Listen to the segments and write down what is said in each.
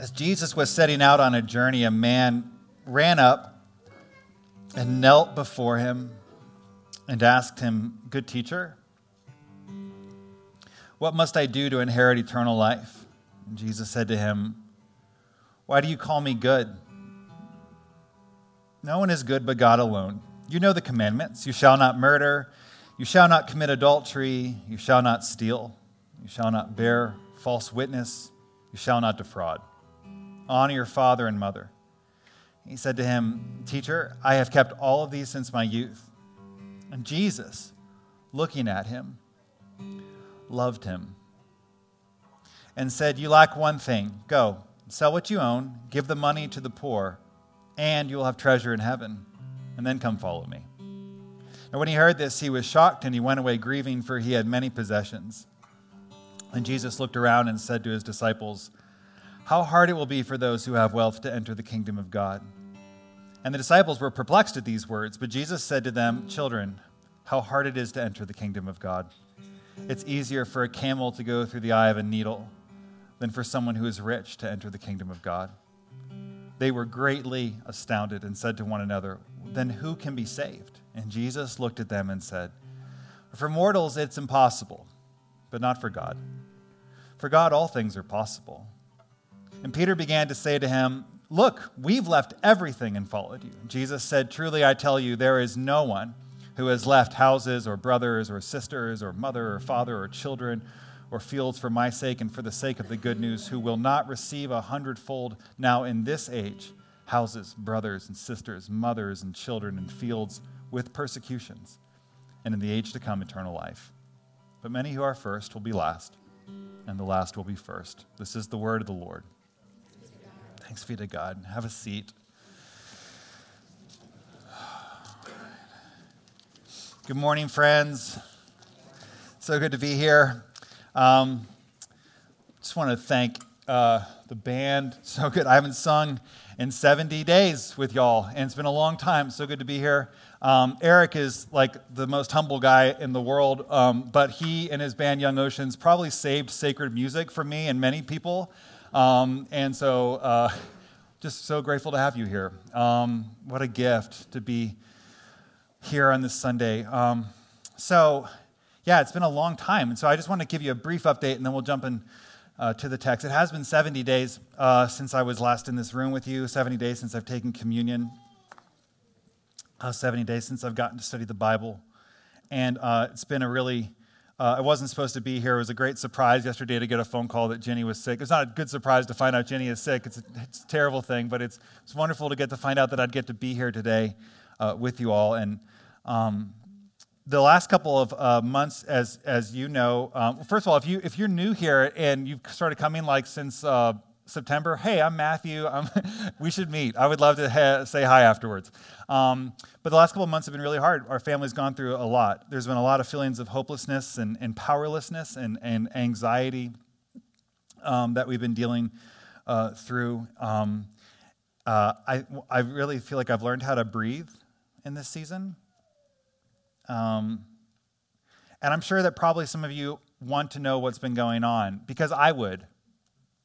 As Jesus was setting out on a journey, a man ran up and knelt before him and asked him, Good teacher, what must I do to inherit eternal life? And Jesus said to him, Why do you call me good? No one is good but God alone. You know the commandments you shall not murder, you shall not commit adultery, you shall not steal, you shall not bear false witness, you shall not defraud. Honor your father and mother. He said to him, Teacher, I have kept all of these since my youth. And Jesus, looking at him, loved him and said, You lack one thing. Go, sell what you own, give the money to the poor, and you will have treasure in heaven. And then come follow me. And when he heard this, he was shocked and he went away grieving, for he had many possessions. And Jesus looked around and said to his disciples, how hard it will be for those who have wealth to enter the kingdom of God. And the disciples were perplexed at these words, but Jesus said to them, Children, how hard it is to enter the kingdom of God. It's easier for a camel to go through the eye of a needle than for someone who is rich to enter the kingdom of God. They were greatly astounded and said to one another, Then who can be saved? And Jesus looked at them and said, For mortals it's impossible, but not for God. For God all things are possible. And Peter began to say to him, Look, we've left everything and followed you. Jesus said, Truly I tell you, there is no one who has left houses or brothers or sisters or mother or father or children or fields for my sake and for the sake of the good news who will not receive a hundredfold now in this age houses, brothers and sisters, mothers and children and fields with persecutions, and in the age to come eternal life. But many who are first will be last, and the last will be first. This is the word of the Lord. Thanks be to God. Have a seat. Good morning, friends. So good to be here. Um, just want to thank uh, the band. So good. I haven't sung in 70 days with y'all, and it's been a long time. So good to be here. Um, Eric is like the most humble guy in the world, um, but he and his band Young Oceans probably saved sacred music for me and many people. Um, and so, uh, just so grateful to have you here. Um, what a gift to be here on this Sunday. Um, so, yeah, it's been a long time. And so, I just want to give you a brief update and then we'll jump in. Uh, to the text. It has been 70 days uh, since I was last in this room with you, 70 days since I've taken communion, uh, 70 days since I've gotten to study the Bible. And uh, it's been a really uh, I wasn't supposed to be here. It was a great surprise yesterday to get a phone call that Jenny was sick. It's not a good surprise to find out Jenny is sick. It's a, it's a terrible thing, but it's, it's wonderful to get to find out that I'd get to be here today uh, with you all. And um, the last couple of uh, months, as, as you know, um, first of all, if, you, if you're new here and you've started coming like since uh, September, hey, I'm Matthew. I'm we should meet. I would love to ha- say hi afterwards. Um, but the last couple of months have been really hard. Our family's gone through a lot. There's been a lot of feelings of hopelessness and, and powerlessness and, and anxiety um, that we've been dealing uh, through. Um, uh, I, I really feel like I've learned how to breathe in this season. Um, and I'm sure that probably some of you want to know what's been going on because I would,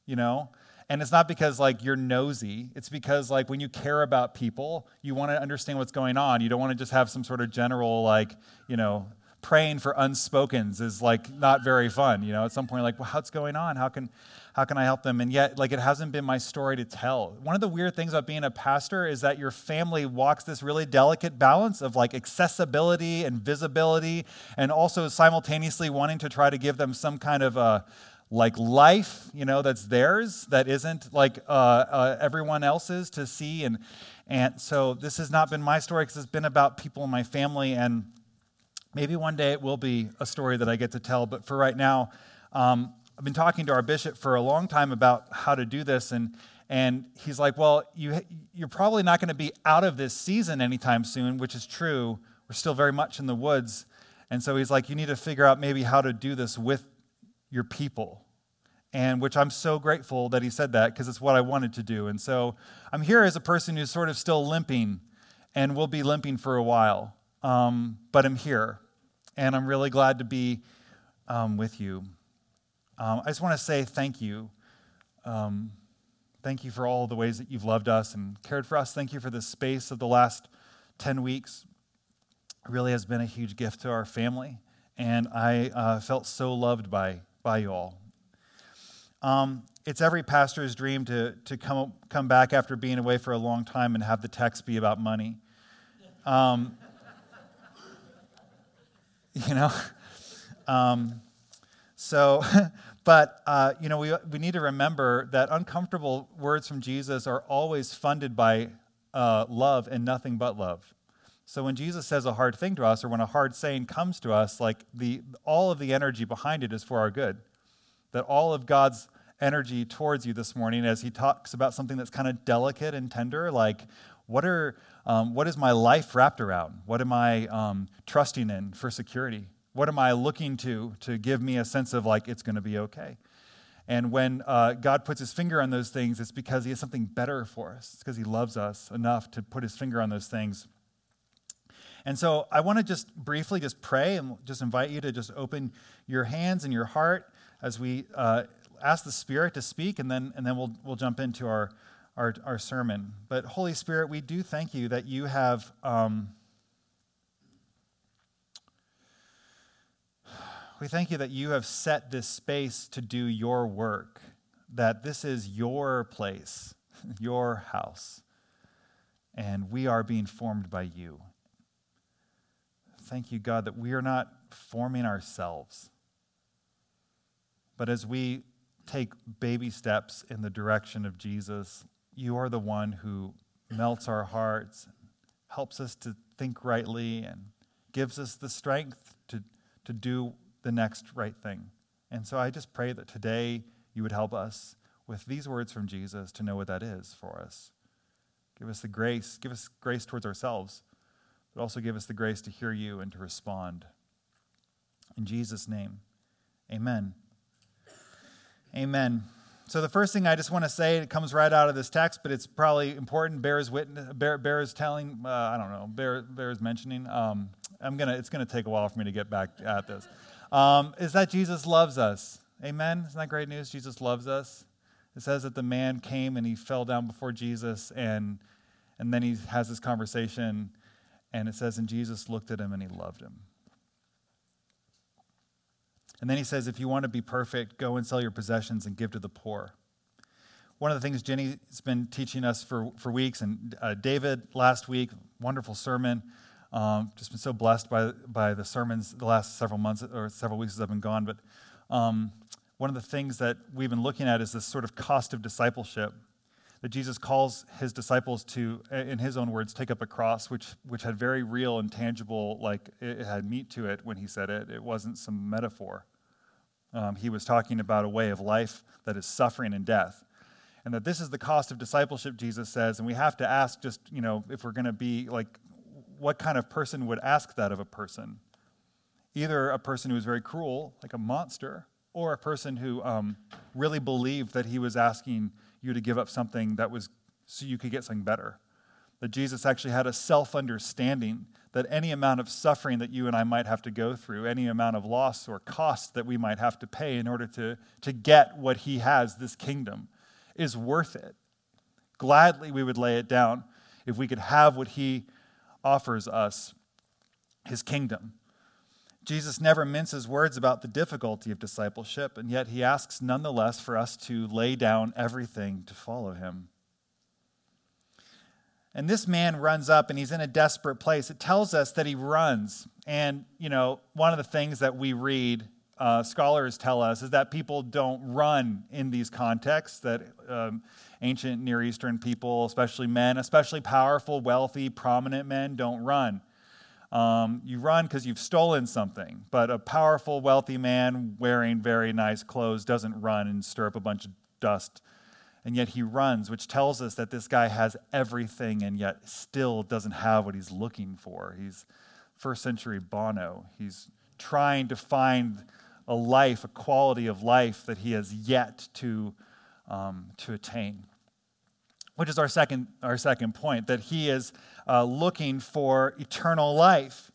you know? And it's not because like you're nosy. It's because like when you care about people, you want to understand what's going on. You don't want to just have some sort of general like, you know, praying for unspokens is like not very fun. You know, at some point like, well, what's going on? How can how can I help them? And yet, like, it hasn't been my story to tell. One of the weird things about being a pastor is that your family walks this really delicate balance of like accessibility and visibility, and also simultaneously wanting to try to give them some kind of a like life, you know, that's theirs, that isn't like uh, uh, everyone else's to see. And, and so this has not been my story because it's been about people in my family. And maybe one day it will be a story that I get to tell. But for right now, um, I've been talking to our bishop for a long time about how to do this. And, and he's like, well, you, you're probably not going to be out of this season anytime soon, which is true. We're still very much in the woods. And so he's like, you need to figure out maybe how to do this with your people. And which I'm so grateful that he said that because it's what I wanted to do. And so I'm here as a person who's sort of still limping and will be limping for a while. Um, but I'm here. And I'm really glad to be um, with you. Um, I just want to say thank you. Um, Thank you for all the ways that you've loved us and cared for us. Thank you for the space of the last 10 weeks. It really has been a huge gift to our family, and I uh, felt so loved by, by you all. Um, it's every pastor's dream to, to come, come back after being away for a long time and have the text be about money. Um, you know? Um, so, but, uh, you know, we, we need to remember that uncomfortable words from Jesus are always funded by uh, love and nothing but love. So when Jesus says a hard thing to us, or when a hard saying comes to us, like the all of the energy behind it is for our good. That all of God's energy towards you this morning, as He talks about something that's kind of delicate and tender, like what are um, what is my life wrapped around? What am I um, trusting in for security? What am I looking to to give me a sense of like it's going to be okay? And when uh, God puts his finger on those things, it's because he has something better for us. It's because he loves us enough to put his finger on those things. And so I want to just briefly just pray and just invite you to just open your hands and your heart as we uh, ask the Spirit to speak, and then, and then we'll, we'll jump into our, our, our sermon. But Holy Spirit, we do thank you that you have. Um, We thank you that you have set this space to do your work, that this is your place, your house, and we are being formed by you. Thank you, God, that we are not forming ourselves, but as we take baby steps in the direction of Jesus, you are the one who melts our hearts, helps us to think rightly, and gives us the strength to, to do the next right thing. And so I just pray that today you would help us with these words from Jesus to know what that is for us. Give us the grace, give us grace towards ourselves, but also give us the grace to hear you and to respond. In Jesus' name, amen. Amen. So the first thing I just want to say, it comes right out of this text, but it's probably important. Bears witness, bear, bears telling. Uh, I don't know. Bear, bears mentioning. Um, I'm gonna. It's gonna take a while for me to get back at this um, is that Jesus loves us. Amen? Isn't that great news? Jesus loves us. It says that the man came and he fell down before Jesus, and, and then he has this conversation, and it says, and Jesus looked at him and he loved him. And then he says, if you want to be perfect, go and sell your possessions and give to the poor. One of the things Jenny's been teaching us for, for weeks, and uh, David last week, wonderful sermon. Um, just been so blessed by, by the sermons the last several months or several weeks as I've been gone. But um, one of the things that we've been looking at is this sort of cost of discipleship that Jesus calls his disciples to, in his own words, take up a cross, which, which had very real and tangible, like it had meat to it when he said it. It wasn't some metaphor. Um, he was talking about a way of life that is suffering and death. And that this is the cost of discipleship, Jesus says. And we have to ask just, you know, if we're going to be like what kind of person would ask that of a person? Either a person who is very cruel, like a monster, or a person who um, really believed that he was asking you to give up something that was so you could get something better. That Jesus actually had a self understanding that any amount of suffering that you and I might have to go through, any amount of loss or cost that we might have to pay in order to, to get what he has, this kingdom, is worth it. Gladly, we would lay it down if we could have what he offers us his kingdom. Jesus never minces words about the difficulty of discipleship, and yet he asks nonetheless for us to lay down everything to follow him. And this man runs up and he's in a desperate place. It tells us that he runs. And, you know, one of the things that we read, uh, scholars tell us, is that people don't run in these contexts, that um, ancient Near Eastern people, especially men, especially powerful, wealthy, prominent men, don't run. Um, you run because you've stolen something, but a powerful, wealthy man wearing very nice clothes doesn't run and stir up a bunch of dust. And yet he runs, which tells us that this guy has everything and yet still doesn't have what he's looking for. He's first century Bono. He's trying to find a life, a quality of life that he has yet to um, to attain. Which is our second, our second point, that he is uh, looking for eternal life.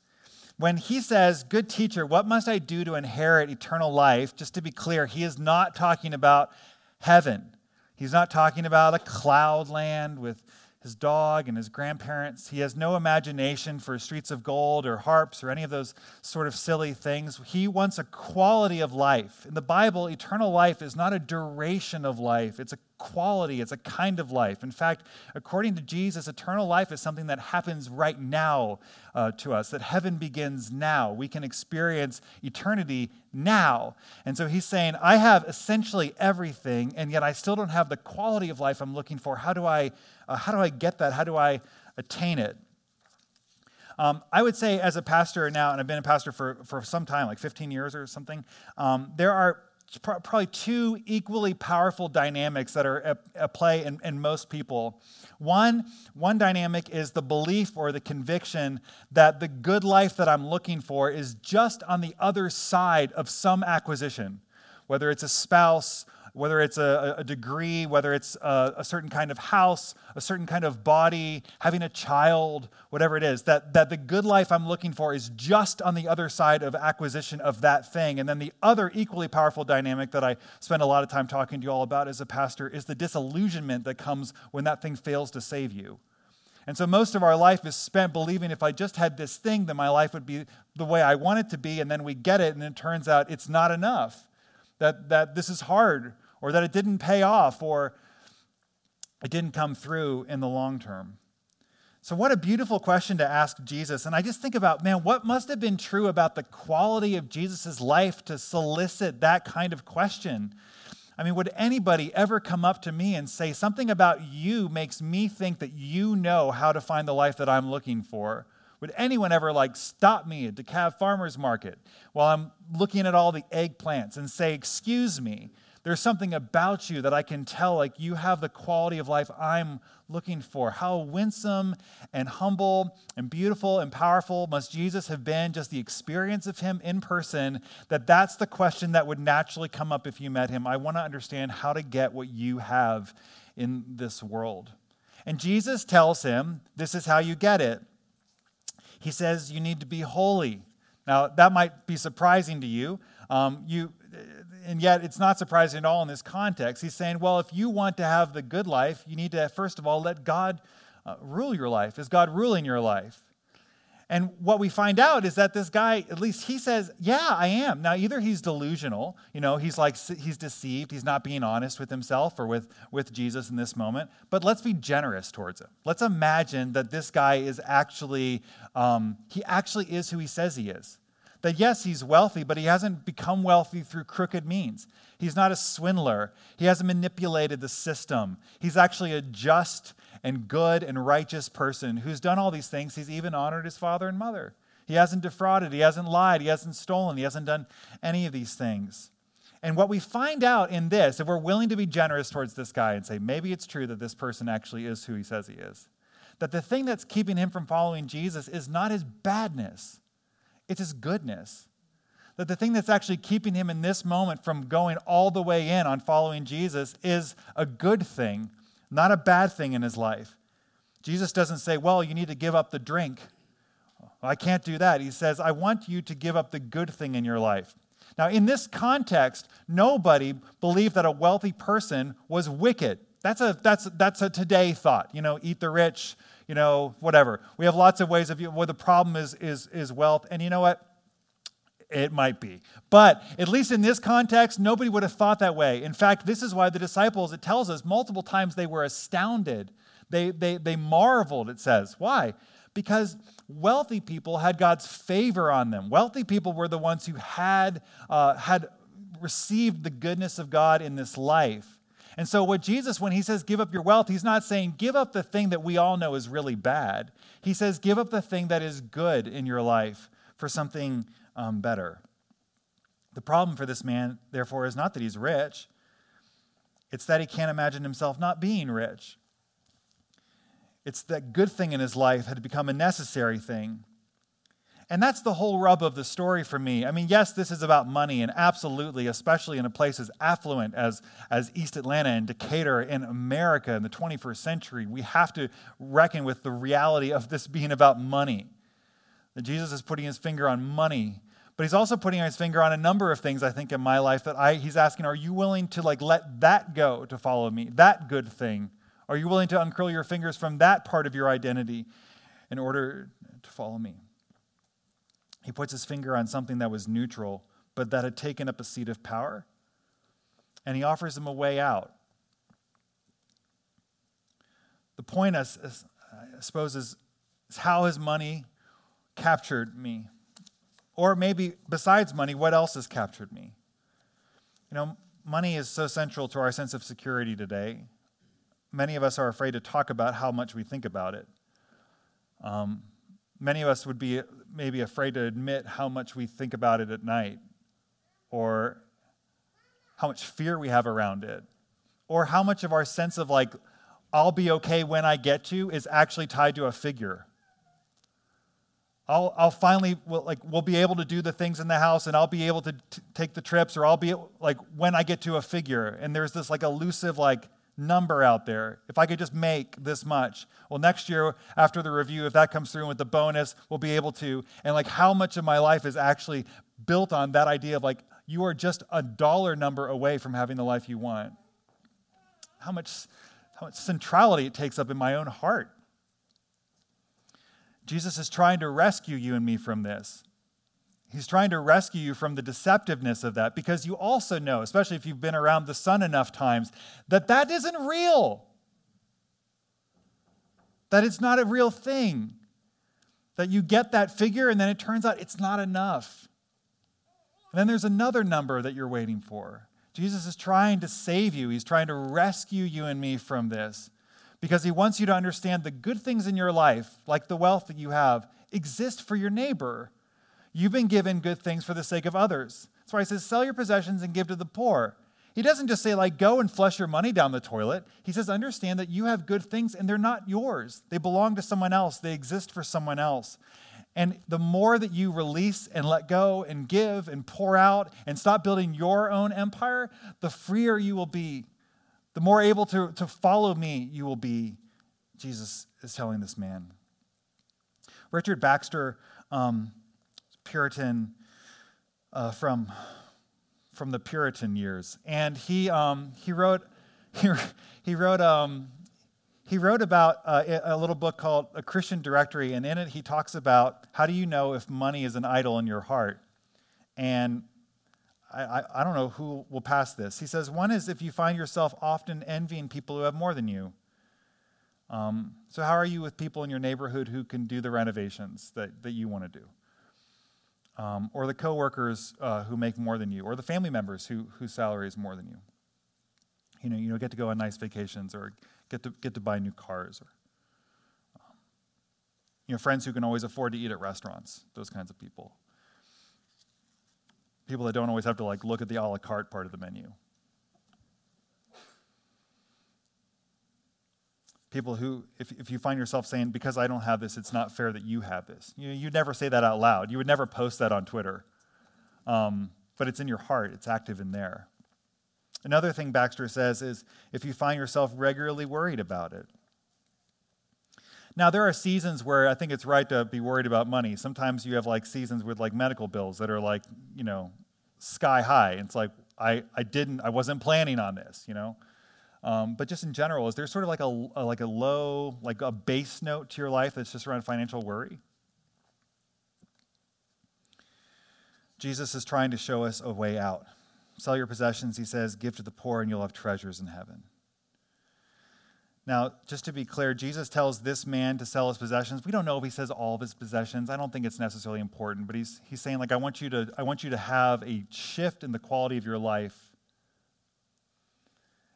When he says, Good teacher, what must I do to inherit eternal life? Just to be clear, he is not talking about heaven. He's not talking about a cloud land with his dog and his grandparents. He has no imagination for streets of gold or harps or any of those sort of silly things. He wants a quality of life. In the Bible, eternal life is not a duration of life, it's a quality, it's a kind of life. In fact, according to Jesus, eternal life is something that happens right now uh, to us, that heaven begins now. We can experience eternity now. And so he's saying, I have essentially everything, and yet I still don't have the quality of life I'm looking for. How do I, uh, how do I get that? How do I attain it? Um, I would say, as a pastor now, and I've been a pastor for, for some time, like 15 years or something, um, there are probably two equally powerful dynamics that are at, at play in, in, most people. One, one dynamic is the belief or the conviction that the good life that I'm looking for is just on the other side of some acquisition, whether it's a spouse whether it's a, a degree, whether it's a, a, certain kind of house, a certain kind of body, having a child, whatever it is, that, that the good life I'm looking for is just on the other side of acquisition of that thing. And then the other equally powerful dynamic that I spend a lot of time talking to you all about as a pastor is the disillusionment that comes when that thing fails to save you. And so most of our life is spent believing if I just had this thing, then my life would be the way I want it to be. And then we get it, and it turns out it's not enough. That, that this is hard, or that it didn't pay off or it didn't come through in the long term. So, what a beautiful question to ask Jesus. And I just think about, man, what must have been true about the quality of Jesus' life to solicit that kind of question? I mean, would anybody ever come up to me and say, something about you makes me think that you know how to find the life that I'm looking for? Would anyone ever like stop me at DeKalb Farmers Market while I'm looking at all the eggplants and say, Excuse me, there's something about you that I can tell, like you have the quality of life I'm looking for. How winsome and humble and beautiful and powerful must Jesus have been, just the experience of him in person, that that's the question that would naturally come up if you met him. I want to understand how to get what you have in this world. And Jesus tells him, This is how you get it. He says, You need to be holy. Now, that might be surprising to you. Um, you and yet it's not surprising at all in this context. He's saying, well, if you want to have the good life, you need to, first of all, let God uh, rule your life. Is God ruling your life? And what we find out is that this guy, at least he says, Yeah, I am. Now, either he's delusional, you know, he's like, he's deceived, he's not being honest with himself or with, with Jesus in this moment, but let's be generous towards him. Let's imagine that this guy is actually, um, he actually is who he says he is. That yes, he's wealthy, but he hasn't become wealthy through crooked means. He's not a swindler. He hasn't manipulated the system. He's actually a just and good and righteous person who's done all these things. He's even honored his father and mother. He hasn't defrauded. He hasn't lied. He hasn't stolen. He hasn't done any of these things. And what we find out in this, if we're willing to be generous towards this guy and say, maybe it's true that this person actually is who he says he is, that the thing that's keeping him from following Jesus is not his badness, it's his goodness. That the thing that's actually keeping him in this moment from going all the way in on following Jesus is a good thing, not a bad thing in his life. Jesus doesn't say, Well, you need to give up the drink. I can't do that. He says, I want you to give up the good thing in your life. Now, in this context, nobody believed that a wealthy person was wicked. That's a, that's, that's a today thought. You know, eat the rich, you know, whatever. We have lots of ways of where the problem is is is wealth, and you know what? It might be. But at least in this context, nobody would have thought that way. In fact, this is why the disciples, it tells us multiple times they were astounded. They, they, they marveled, it says. Why? Because wealthy people had God's favor on them. Wealthy people were the ones who had, uh, had received the goodness of God in this life. And so, what Jesus, when he says give up your wealth, he's not saying give up the thing that we all know is really bad. He says give up the thing that is good in your life for something um, better. The problem for this man, therefore, is not that he's rich, it's that he can't imagine himself not being rich. It's that good thing in his life had become a necessary thing. And that's the whole rub of the story for me. I mean, yes, this is about money, and absolutely, especially in a place as affluent as, as East Atlanta and Decatur in America in the 21st century, we have to reckon with the reality of this being about money. That Jesus is putting his finger on money. But he's also putting his finger on a number of things I think in my life that I, he's asking, are you willing to like let that go to follow me? That good thing. Are you willing to uncurl your fingers from that part of your identity in order to follow me? He puts his finger on something that was neutral, but that had taken up a seat of power. And he offers him a way out. The point, I suppose, is, is how has money captured me? Or maybe besides money, what else has captured me? You know, money is so central to our sense of security today. Many of us are afraid to talk about how much we think about it. Um, many of us would be maybe afraid to admit how much we think about it at night, or how much fear we have around it, or how much of our sense of like, I'll be okay when I get to is actually tied to a figure. I'll, I'll finally will, like we'll be able to do the things in the house and I'll be able to t- take the trips or I'll be like when I get to a figure and there's this like elusive like number out there. If I could just make this much. Well, next year after the review, if that comes through with the bonus, we'll be able to. And like how much of my life is actually built on that idea of like you are just a dollar number away from having the life you want. How much, how much centrality it takes up in my own heart. Jesus is trying to rescue you and me from this. He's trying to rescue you from the deceptiveness of that because you also know, especially if you've been around the sun enough times, that that isn't real. That it's not a real thing. That you get that figure and then it turns out it's not enough. And then there's another number that you're waiting for. Jesus is trying to save you, He's trying to rescue you and me from this because He wants you to understand the good things in your life, like the wealth that you have, exist for your neighbor You've been given good things for the sake of others. That's why he says, sell your possessions and give to the poor. He doesn't just say, like, go and flush your money down the toilet. He says, understand that you have good things and they're not yours. They belong to someone else, they exist for someone else. And the more that you release and let go and give and pour out and stop building your own empire, the freer you will be. The more able to, to follow me you will be, Jesus is telling this man. Richard Baxter um, Puritan uh, from, from the Puritan years. And he, um, he wrote, he, he wrote, um, he wrote about uh, a little book called A Christian Directory, and in it he talks about how do you know if money is an idol in your heart? And I, I, I don't know who will pass this. He says, one is if you find yourself often envying people who have more than you. Um, so, how are you with people in your neighborhood who can do the renovations that, that you want to do? Um, or the coworkers uh, who make more than you, or the family members who, whose salary is more than you. You know, you know, get to go on nice vacations, or get to get to buy new cars, or um, you know, friends who can always afford to eat at restaurants. Those kinds of people. People that don't always have to like look at the a la carte part of the menu. People who, if, if you find yourself saying, because I don't have this, it's not fair that you have this. You, you'd never say that out loud. You would never post that on Twitter. Um, but it's in your heart, it's active in there. Another thing Baxter says is if you find yourself regularly worried about it. Now, there are seasons where I think it's right to be worried about money. Sometimes you have like seasons with like medical bills that are like, you know, sky high. It's like, I, I didn't, I wasn't planning on this, you know. Um, but just in general, is there sort of like a, a, like a low, like a base note to your life that's just around financial worry? Jesus is trying to show us a way out. Sell your possessions, he says, give to the poor, and you'll have treasures in heaven. Now, just to be clear, Jesus tells this man to sell his possessions. We don't know if he says all of his possessions. I don't think it's necessarily important, but he's, he's saying, like, I want, you to, I want you to have a shift in the quality of your life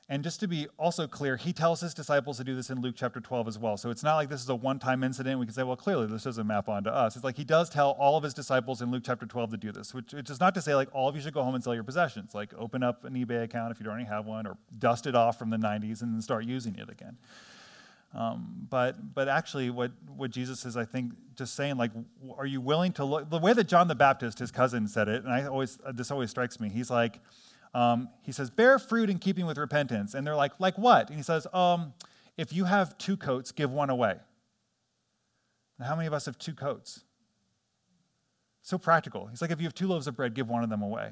and just to be also clear, he tells his disciples to do this in Luke chapter 12 as well. So it's not like this is a one time incident. We can say, well, clearly this doesn't map onto us. It's like he does tell all of his disciples in Luke chapter 12 to do this, which, which is not to say like all of you should go home and sell your possessions. Like open up an eBay account if you don't already have one, or dust it off from the 90s and then start using it again. Um, but but actually, what, what Jesus is, I think, just saying, like, are you willing to look? The way that John the Baptist, his cousin, said it, and I always this always strikes me. He's like, um, he says, bear fruit in keeping with repentance. And they're like, like what? And he says, um, if you have two coats, give one away. Now, how many of us have two coats? So practical. He's like, if you have two loaves of bread, give one of them away.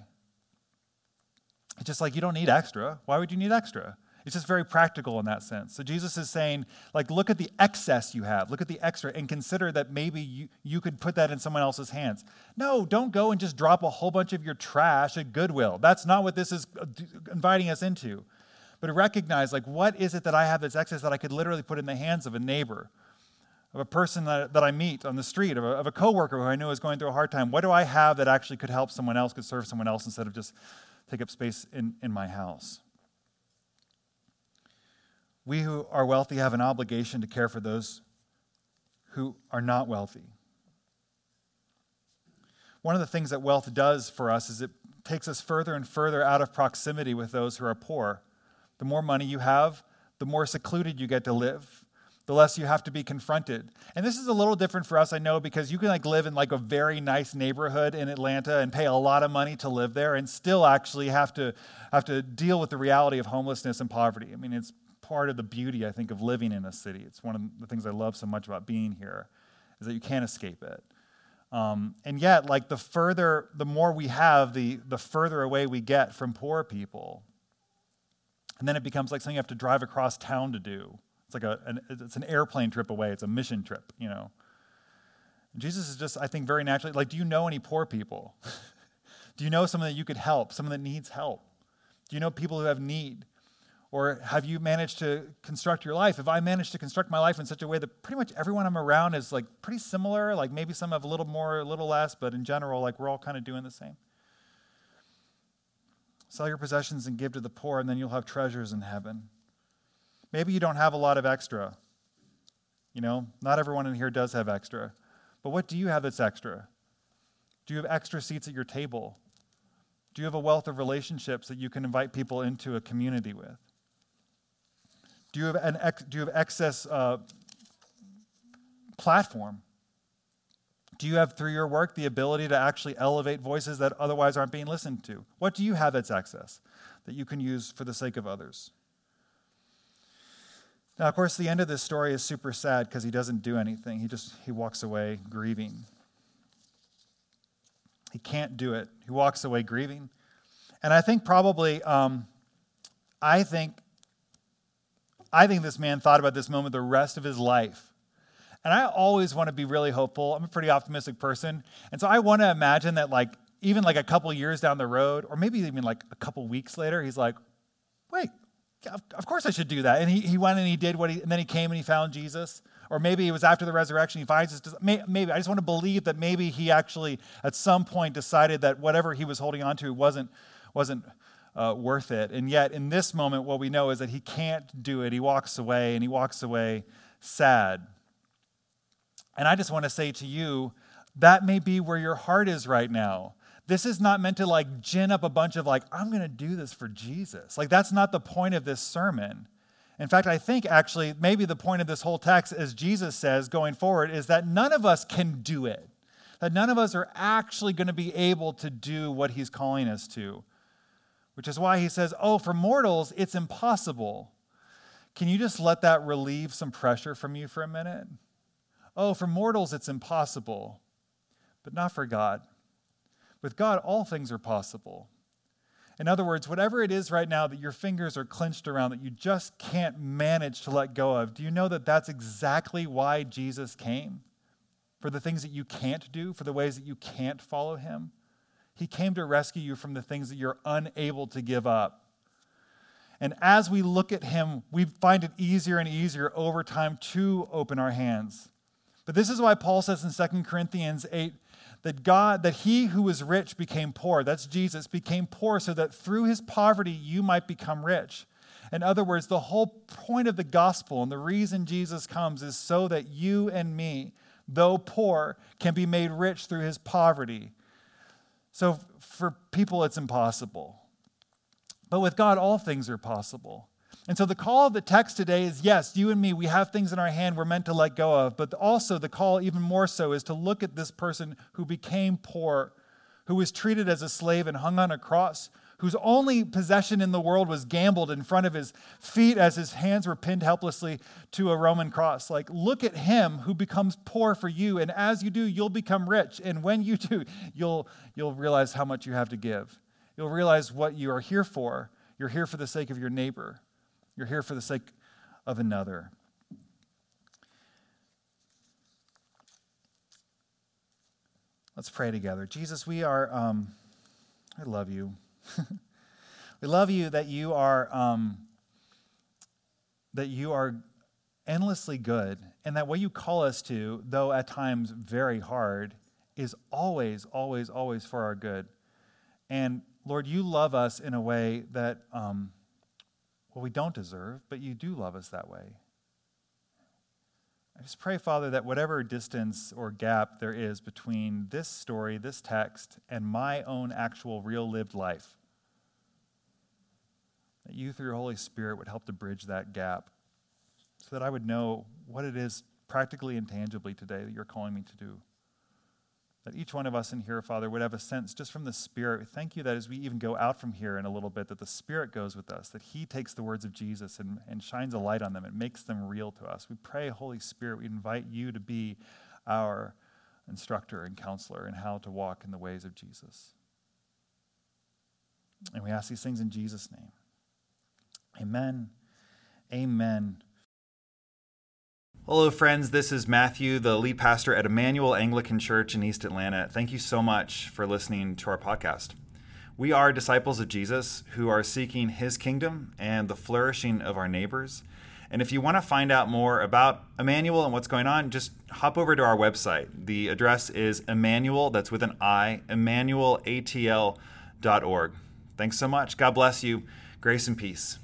It's just like you don't need extra. Why would you need extra? It's just very practical in that sense. So Jesus is saying, like, look at the excess you have, look at the extra, and consider that maybe you, you could put that in someone else's hands. No, don't go and just drop a whole bunch of your trash at Goodwill. That's not what this is uh, inviting us into. But recognize, like, what is it that I have that's excess that I could literally put in the hands of a neighbor, of a person that, that I meet on the street, of a, of a coworker who I know is going through a hard time? What do I have that actually could help someone else, could serve someone else instead of just take up space in, in my house? We who are wealthy have an obligation to care for those who are not wealthy. One of the things that wealth does for us is it takes us further and further out of proximity with those who are poor. The more money you have, the more secluded you get to live, the less you have to be confronted. And this is a little different for us, I know, because you can like live in like a very nice neighborhood in Atlanta and pay a lot of money to live there and still actually have to have to deal with the reality of homelessness and poverty. I mean, it's part of the beauty, I think, of living in a city. It's one of the things I love so much about being here, is that you can't escape it. Um, and yet, like the further, the more we have, the, the further away we get from poor people. And then it becomes like something you have to drive across town to do. It's like a, an, it's an airplane trip away. It's a mission trip, you know. And Jesus is just, I think, very naturally like, do you know any poor people? do you know someone that you could help, someone that needs help? Do you know people who have need? Or have you managed to construct your life? Have I managed to construct my life in such a way that pretty much everyone I'm around is like pretty similar, like maybe some have a little more, a little less, but in general, like we're all kind of doing the same. Sell your possessions and give to the poor, and then you'll have treasures in heaven. Maybe you don't have a lot of extra. You know, not everyone in here does have extra. But what do you have that's extra? Do you have extra seats at your table? Do you have a wealth of relationships that you can invite people into a community with? Do you have, an ex, do you have excess uh, platform? Do you have, through your work, the ability to actually elevate voices that otherwise aren't being listened to? What do you have that's excess that you can use for the sake of others? Now, of course, the end of this story is super sad because he doesn't do anything. He just he walks away grieving. He can't do it. He walks away grieving. And I think probably, um, I think I think this man thought about this moment the rest of his life. And I always want to be really hopeful. I'm a pretty optimistic person. And so I want to imagine that, like, even like a couple years down the road, or maybe even like a couple weeks later, he's like, wait, of course I should do that. And he, he went and he did what he, and then he came and he found Jesus. Or maybe it was after the resurrection, he finds us. Maybe, I just want to believe that maybe he actually at some point decided that whatever he was holding on to wasn't, wasn't uh, worth it. And yet, in this moment, what we know is that he can't do it. He walks away, and he walks away sad. And I just want to say to you, that may be where your heart is right now. This is not meant to like gin up a bunch of like, I'm going to do this for Jesus. Like, that's not the point of this sermon. In fact, I think actually, maybe the point of this whole text, as Jesus says going forward, is that none of us can do it. That none of us are actually going to be able to do what he's calling us to which is why he says, Oh, for mortals, it's impossible. Can you just let that relieve some pressure from you for a minute? Oh, for mortals, it's impossible, but not for God. With God, all things are possible. In other words, whatever it is right now that your fingers are clenched around that you just can't manage to let go of, do you know that that's exactly why Jesus came? For the things that you can't do, for the ways that you can't follow him? He came to rescue you from the things that you're unable to give up. And as we look at him, we find it easier and easier over time to open our hands. But this is why Paul says in 2 Corinthians 8 that God, that he who was rich became poor. That's Jesus, became poor so that through his poverty you might become rich. In other words, the whole point of the gospel and the reason Jesus comes is so that you and me, though poor, can be made rich through his poverty. So for people, it's impossible. But with God, all things are possible. And so the call of the text today is yes, you and me, we have things in our hand we're meant to let go of. But also, the call, even more so, is to look at this person who became poor, who was treated as a slave and hung on a cross, whose only possession in the world was gambled in front of his feet as his hands were pinned helplessly to a Roman cross. Like, look at him who becomes poor for you. And as you do, you'll become rich. And when you do, you'll, you'll realize how much you have to give. You'll realize what you are here for. You're here for the sake of your neighbor, you're here for the sake of another. Let's pray together. Jesus, we are, um, I love you. we love you that you are, um, that you are endlessly good, and that what you call us to, though at times very hard, is always, always, always for our good. And Lord, you love us in a way that, um, well, we don't deserve, but you do love us that way. I just pray, Father, that whatever distance or gap there is between this story, this text, and my own actual real lived life, that you, through your Holy Spirit, would help to bridge that gap so that I would know what it is practically and tangibly today that you're calling me to do. That each one of us in here, Father, would have a sense just from the Spirit. Thank you that as we even go out from here in a little bit, that the Spirit goes with us, that He takes the words of Jesus and, and shines a light on them and makes them real to us. We pray, Holy Spirit, we invite you to be our instructor and counselor in how to walk in the ways of Jesus. And we ask these things in Jesus' name. Amen. Amen. Hello, friends. This is Matthew, the lead pastor at Emmanuel Anglican Church in East Atlanta. Thank you so much for listening to our podcast. We are disciples of Jesus who are seeking his kingdom and the flourishing of our neighbors. And if you want to find out more about Emmanuel and what's going on, just hop over to our website. The address is Emmanuel, that's with an I, emmanuelatl.org. Thanks so much. God bless you. Grace and peace.